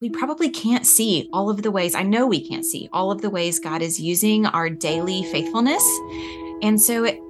we hmm. probably can't see all of the ways, I know we can't see all of the ways God is using our daily faithfulness. And so it,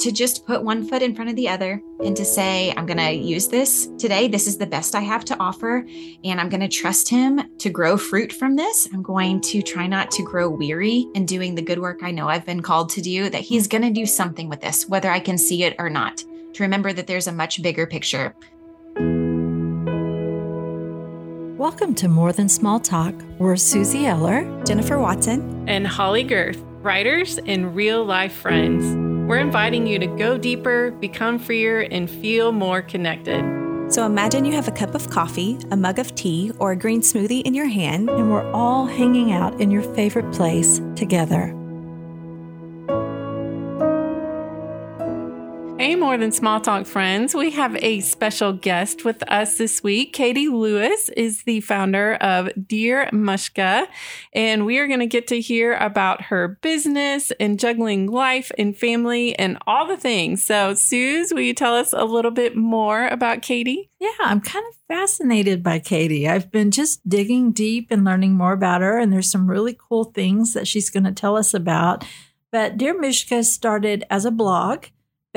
to just put one foot in front of the other and to say, I'm going to use this today. This is the best I have to offer. And I'm going to trust Him to grow fruit from this. I'm going to try not to grow weary in doing the good work I know I've been called to do, that He's going to do something with this, whether I can see it or not. To remember that there's a much bigger picture. Welcome to More Than Small Talk. We're Suzie Eller, Jennifer Watson, and Holley Gerth, writers and real life friends. We're inviting you to go deeper, become freer, and feel more connected. So imagine you have a cup of coffee, a mug of tea, or a green smoothie in your hand, and we're all hanging out in your favorite place together. More than small talk friends. We have a special guest with us this week. Katie Lewis is the founder of Dear Mushka, and we are going to get to hear about her business and juggling life and family and all the things. So, Suze, will you tell us a little bit more about Katie? Yeah, I'm kind of fascinated by Katie. I've been just digging deep and learning more about her, and there's some really cool things that she's going to tell us about. But Dear Mushka started as a blog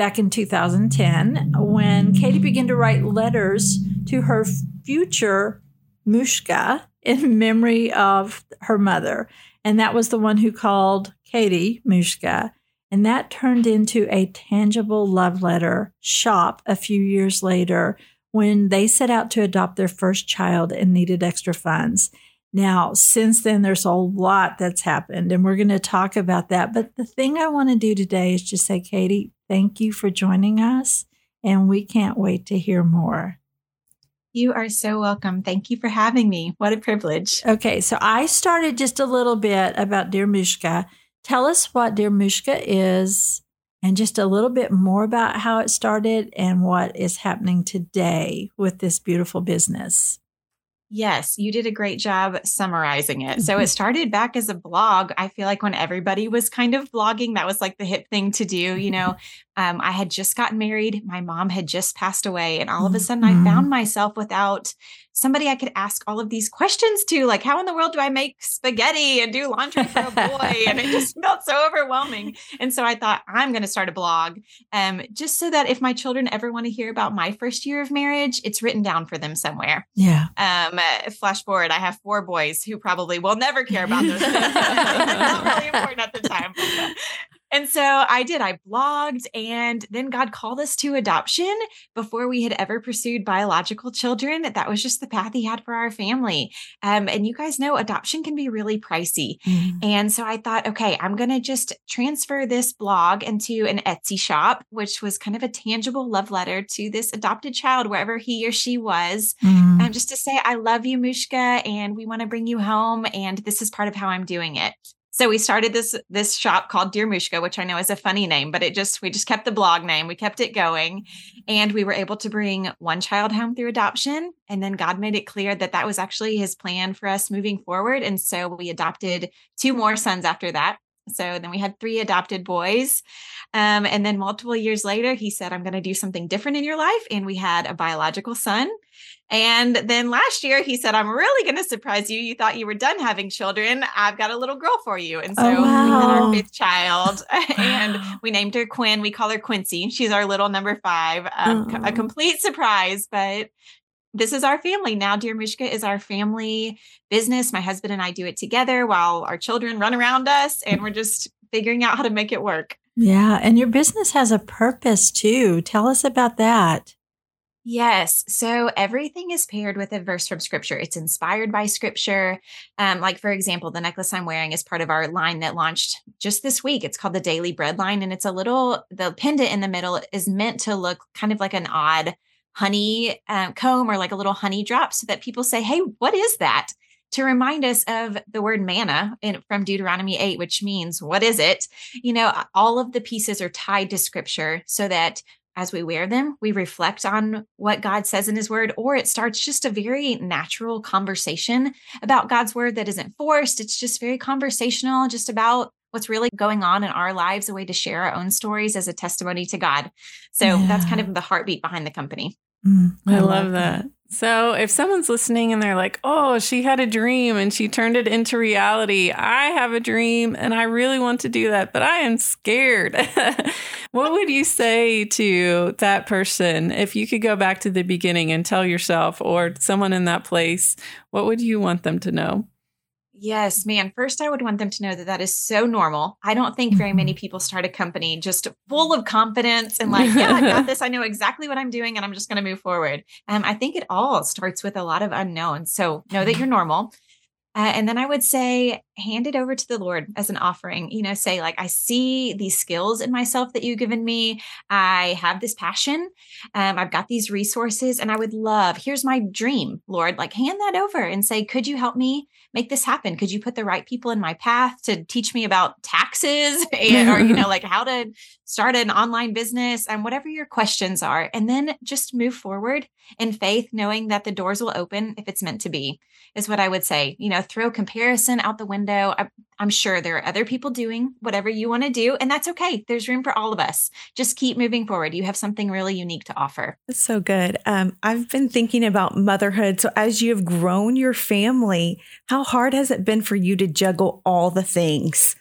back in 2010 when Katie began to write letters to her future Mushka in memory of her mother. And that was the one who called Katie Mushka. And that turned into a tangible love letter shop a few years later when they set out to adopt their first child and needed extra funds. Now, since then, there's a lot that's happened, and we're going to talk about that. But the thing I want to do today is just say, Katie, Thank you for joining us, and we can't wait to hear more. You are so welcome. Thank you for having me. What a privilege. Okay, so I started just a little bit about Dear Mushka. Tell us what Dear Mushka is and just a little bit more about how it started and what is happening today with this beautiful business. Yes, you did a great job summarizing it. So it mm-hmm. started back as a blog. I feel like when everybody was kind of blogging, that was like the hip thing to do. You know, um, I had just gotten married, my mom had just passed away, and all of a sudden I found mm-hmm. myself without somebody I could ask all of these questions to, like, how in the world do I make spaghetti and do laundry for a boy? and it just felt so overwhelming. And so I thought, I'm going to start a blog um, just so that if my children ever want to hear about my first year of marriage, it's written down for them somewhere. Yeah. Um, uh, flash forward, I have four boys who probably will never care about those things. not really important at the time. And so I did. I blogged, and then God called us to adoption before we had ever pursued biological children. That was just the path He had for our family. Um, and you guys know adoption can be really pricey. Mm-hmm. And so I thought, okay, I'm going to just transfer this blog into an Etsy shop, which was kind of a tangible love letter to this adopted child, wherever he or she was, mm-hmm. um, just to say, I love you, Mushka, and we want to bring you home. And this is part of how I'm doing it. So we started this this shop called Dear Mushka, which I know is a funny name, but it just we just kept the blog name, we kept it going, and we were able to bring one child home through adoption. And then God made it clear that that was actually His plan for us moving forward, and so we adopted two more sons after that. So then we had three adopted boys. Um, and then multiple years later, he said, I'm going to do something different in your life. And we had a biological son. And then last year, he said, I'm really going to surprise you. You thought you were done having children. I've got a little girl for you. And so oh, wow. we had our fifth child and we named her Quinn. We call her Quincy. She's our little number five. Um, oh. A complete surprise, but this is our family now. Dear Mushka is our family business. My husband and I do it together while our children run around us, and we're just figuring out how to make it work. Yeah. And your business has a purpose too. Tell us about that. Yes. So everything is paired with a verse from scripture. It's inspired by scripture. Um, like, for example, the necklace I'm wearing is part of our line that launched just this week. It's called the Daily Bread line. And it's a little, the pendant in the middle is meant to look kind of like an odd honey um, comb or like a little honey drop so that people say, Hey, what is that? To remind us of the word manna in, from Deuteronomy 8, which means, what is it? You know, all of the pieces are tied to scripture so that as we wear them, we reflect on what God says in his word, or it starts just a very natural conversation about God's word that isn't forced. It's just very conversational, just about what's really going on in our lives, a way to share our own stories as a testimony to God. So yeah. that's kind of the heartbeat behind the company. Mm, I, I, love, that. that. So, if someone's listening and they're like, oh, she had a dream and she turned it into reality, I have a dream and I really want to do that, but I am scared. what would you say to that person if you could go back to the beginning and tell yourself or someone in that place, what would you want them to know? Yes, man. First, I would want them to know that that is so normal. I don't think very many mm-hmm. people start a company just full of confidence and like, yeah, I got this. I know exactly what I'm doing and I'm just going to move forward. Um, I think it all starts with a lot of unknowns. So know that you're normal. Uh, and then I would say, hand it over to the Lord as an offering. You know, say, like, I see these skills in myself that you've given me. I have this passion. Um, I've got these resources, and I would love, here's my dream, Lord. Like, hand that over and say, could you help me make this happen? Could you put the right people in my path to teach me about taxes and, or, you know, like how to start an online business and whatever your questions are? And then just move forward in faith, knowing that the doors will open if it's meant to be, is what I would say. You know, know, throw comparison out the window. I, I'm sure there are other people doing whatever you want to do, and that's okay. There's room for all of us. Just keep moving forward. You have something really unique to offer. That's so good. Um, I've been thinking about motherhood. So, as you have grown your family, how hard has it been for you to juggle all the things?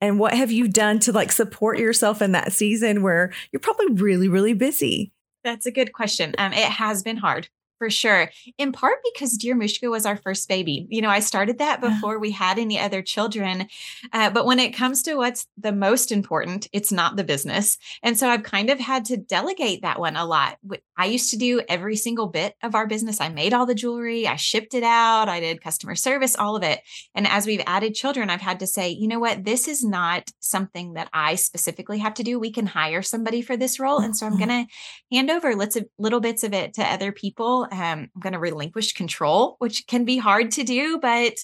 And what have you done to like support yourself in that season where you're probably really, really busy? That's a good question. Um, it has been hard for sure. In part because Dear Mushka was our first baby. You know, I started that before we had any other children. Uh, but when it comes to what's the most important, it's not the business. And so I've kind of had to delegate that one a lot. I used to do every single bit of our business. I made all the jewelry, I shipped it out, I did customer service, all of it. And as we've added children, I've had to say, you know what, this is not something that I specifically have to do. We can hire somebody for this role. And so I'm mm-hmm. going to hand over little, little bits of it to other people um, I'm going to relinquish control, which can be hard to do, but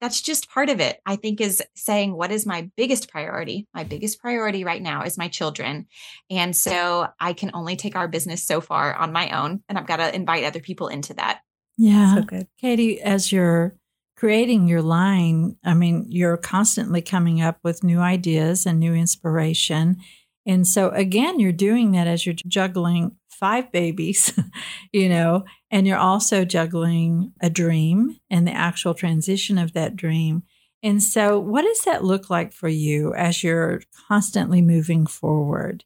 that's just part of it. I think is saying, what is my biggest priority? My biggest priority right now is my children. And so I can only take our business so far on my own, and I've got to invite other people into that. Yeah. So good. Katie, as you're creating your line, I mean, you're constantly coming up with new ideas and new inspiration. And so, again, you're doing that as you're juggling five babies, you know, and you're also juggling a dream and the actual transition of that dream. And so, what does that look like for you as you're constantly moving forward?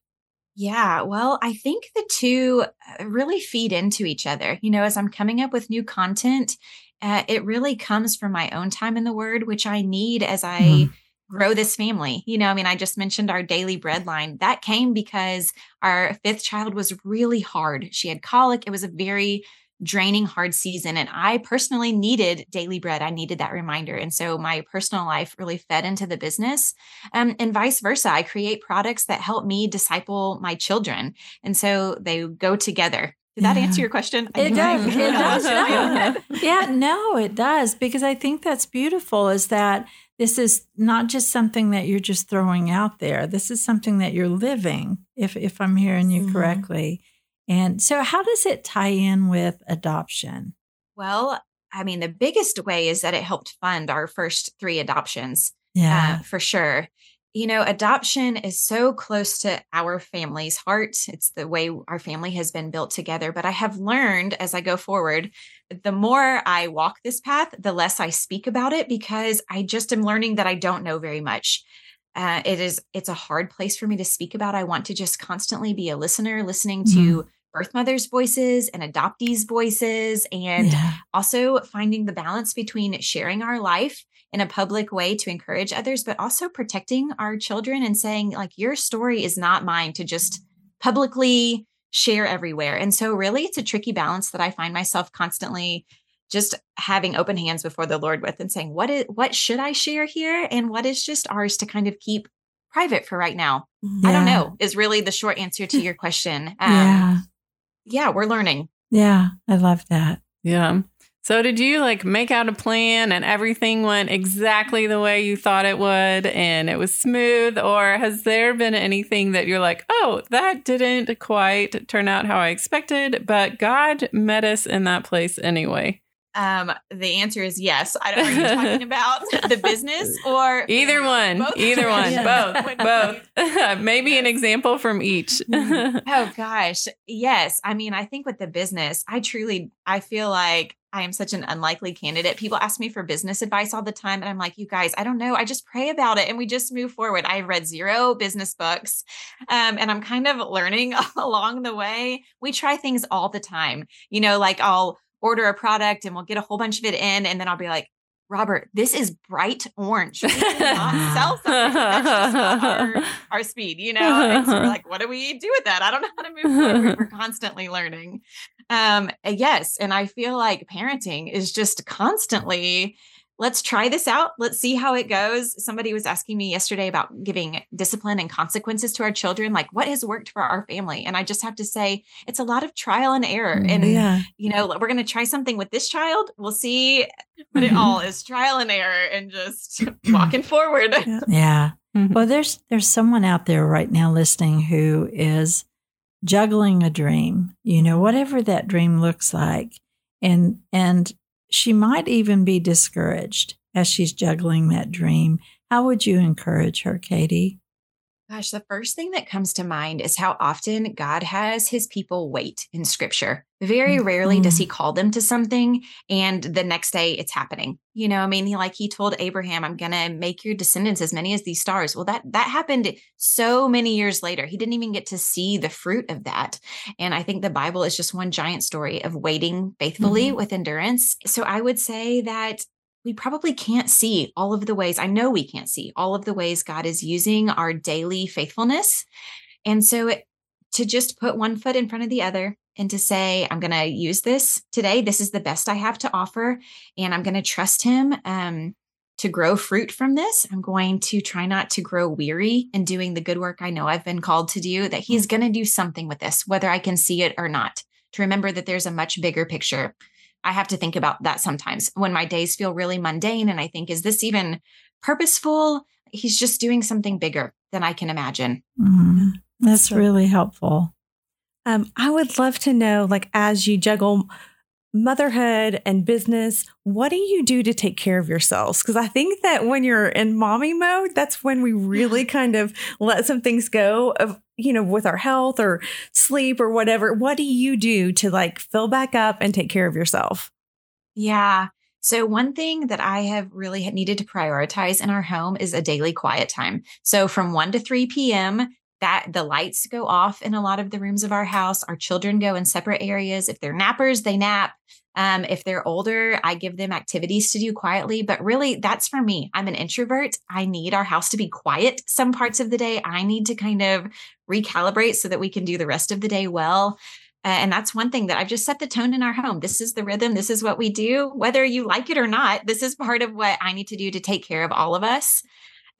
Yeah, well, I think the two uh, really feed into each other. You know, as I'm coming up with new content, uh, it really comes from my own time in the Word, which I need as I. Mm-hmm grow this family. You know, I mean, I just mentioned our daily bread line. That came because our fifth child was really hard. She had colic. It was a very draining, hard season. And I personally needed daily bread. I needed that reminder. And so my personal life really fed into the business. Um, and vice versa. I create products that help me disciple my children. And so they go together. Did that answer your question? It does. it does. yeah, no, it does. Because I think that's beautiful is that this is not just something that you're just throwing out there. This is something that you're living, if if I'm hearing you mm-hmm. correctly. And so how does it tie in with adoption? Well, I mean, the biggest way is that it helped fund our first three adoptions. Uh, yeah. Uh, for sure you know, adoption is so close to our family's heart. It's the way our family has been built together. But I have learned as I go forward, the more I walk this path, the less I speak about it because I just am learning that I don't know very much. Uh, it is it's a hard place for me to speak about. I want to just constantly be a listener, listening mm-hmm. to birth mothers' voices and adoptees' voices, and yeah. also finding the balance between sharing our life in a public way to encourage others, but also protecting our children and saying, like, your story is not mine to just publicly share everywhere. And so, really, it's a tricky balance that I find myself constantly just having open hands before the Lord with and saying, what is what should I share here? And what is just ours to kind of keep private for right now? Yeah. I don't know, is really the short answer to your question. Um, yeah. Yeah, we're learning. Yeah, I love that. Yeah. So did you like make out a plan and everything went exactly the way you thought it would and it was smooth or has there been anything that you're like, "Oh, that didn't quite turn out how I expected, but God met us in that place anyway?" Um, the answer is yes. I don't. Are you talking about the business or either one? Both? Either one. Yeah. Both. Both. Maybe an example from each. oh gosh, yes. I mean, I think with the business, I truly, I feel like I am such an unlikely candidate. People ask me for business advice all the time, and I'm like, you guys, I don't know. I just pray about it, and we just move forward. I've read zero business books, um, and I'm kind of learning along the way. We try things all the time. You know, like I'll order a product and we'll get a whole bunch of it in. And then I'll be like, Robert, this is bright orange. We cannot sell something. That's just not our, our speed, you know? And so we're like, what do we do with that? I don't know how to move forward. We're constantly learning. Um, yes. And I feel like parenting is just constantly let's try this out. Let's see how it goes. Somebody was asking me yesterday about giving discipline and consequences to our children, like what has worked for our family. And I just have to say, it's a lot of trial and error. And, yeah. you know, we're going to try something with this child. We'll see, but it all is trial and error and just walking forward. Yeah. yeah. Mm-hmm. Well, there's there's someone out there right now listening who is juggling a dream, you know, whatever that dream looks like. And and she might even be discouraged as she's juggling that dream. How would you encourage her, Katie? Gosh, the first thing that comes to mind is how often God has his people wait in scripture. Very mm-hmm. rarely does he call them to something and the next day it's happening. You know, I mean, he, like he told Abraham, I'm going to make your descendants as many as these stars. Well, that that happened so many years later. He didn't even get to see the fruit of that. And I think the Bible is just one giant story of waiting faithfully mm-hmm. with endurance. So I would say that we probably can't see all of the ways. I know we can't see all of the ways God is using our daily faithfulness. And so it, to just put one foot in front of the other and to say, I'm going to use this today. This is the best I have to offer. And I'm going to trust Him um, to grow fruit from this. I'm going to try not to grow weary in doing the good work I know I've been called to do, that He's going to do something with this, whether I can see it or not. To remember that there's a much bigger picture I have to think about that sometimes when my days feel really mundane and I think, is this even purposeful? He's just doing something bigger than I can imagine. Mm-hmm. That's so, really helpful. Um, I would love to know, like, as you juggle motherhood and business, what do you do to take care of yourselves? Because I think that when you're in mommy mode, that's when we really kind of let some things go of, you know, with our health or sleep or whatever. What do you do to like fill back up and take care of yourself? Yeah. So, one thing that I have really needed to prioritize in our home is a daily quiet time. So, from 1 to 3 p.m., that the lights go off in a lot of the rooms of our house. Our children go in separate areas. If they're nappers, they nap. Um, if they're older, I give them activities to do quietly. But really, that's for me. I'm an introvert. I need our house to be quiet some parts of the day. I need to kind of recalibrate so that we can do the rest of the day well. Uh, and that's one thing that I've just set the tone in our home. This is the rhythm. This is what we do. Whether you like it or not, this is part of what I need to do to take care of all of us.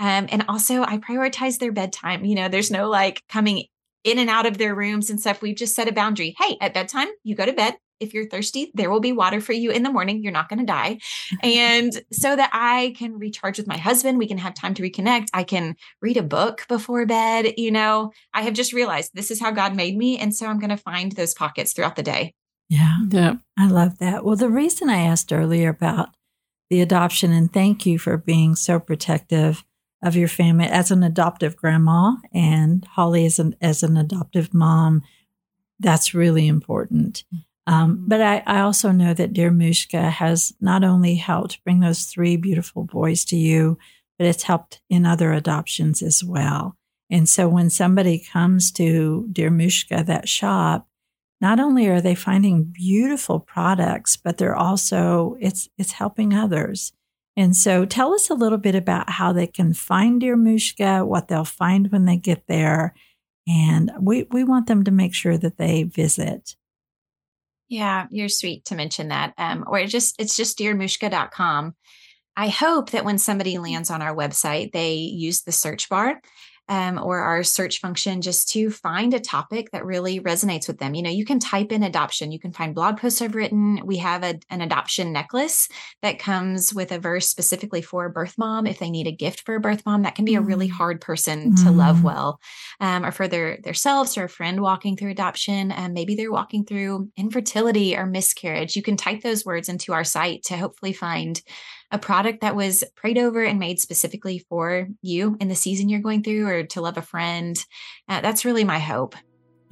Um, and also, I prioritize their bedtime. You know, there's no like coming in and out of their rooms and stuff. We've just set a boundary. Hey, at bedtime, you go to bed. If you're thirsty, there will be water for you in the morning. You're not going to die. and so that I can recharge with my husband, we can have time to reconnect. I can read a book before bed. You know, I have just realized this is how God made me. And so I'm going to find those pockets throughout the day. Yeah. Yeah. I love that. Well, the reason I asked earlier about the adoption, and thank you for being so protective of your family as an adoptive grandma and Holley as an as an adoptive mom. That's really important. Um, but I, I, also know that dear Mushka has not only helped bring those three beautiful boys to you, but it's helped in other adoptions as well. And so when somebody comes to dear Mushka, that shop, not only are they finding beautiful products, but they're also it's it's helping others. And so tell us a little bit about how they can find Dear Mushka, what they'll find when they get there. And we, we want them to make sure that they visit. Yeah, you're sweet to mention that. Um, or just it's just dearmushka.com. I hope that when somebody lands on our website, they use the search bar um, or our search function just to find a topic that really resonates with them. You know, you can type in adoption, you can find blog posts I've written. We have a, an adoption necklace that comes with a verse specifically for a birth mom. If they need a gift for a birth mom, that can be a really mm. hard person mm. to love mm. well, um, or for their themselves or a friend walking through adoption. And maybe they're walking through infertility or miscarriage. You can type those words into our site to hopefully find a product that was prayed over and made specifically for you in the season you're going through or to love a friend. Uh, that's really my hope.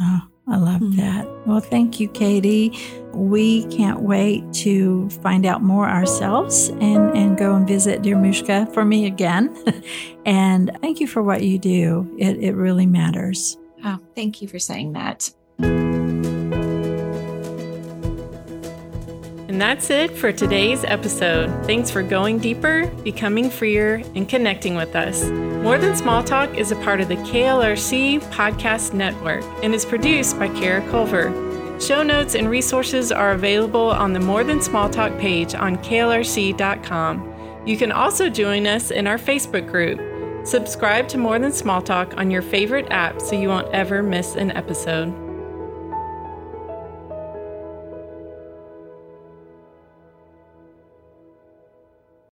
Oh, I love mm-hmm. that. Well, thank you, Katie. We can't wait to find out more ourselves and, and go and visit Dear Mushka for me again. and thank you for what you do. It, it really matters. Oh, thank you for saying that. And that's it for today's episode. Thanks for going deeper, becoming freer, and connecting with us. More Than Small Talk is a part of the KLRC Podcast Network and is produced by Kara Culver. Show notes and resources are available on the More Than Small Talk page on klrc.com. You can also join us in our Facebook group. Subscribe to More Than Small Talk on your favorite app so you won't ever miss an episode.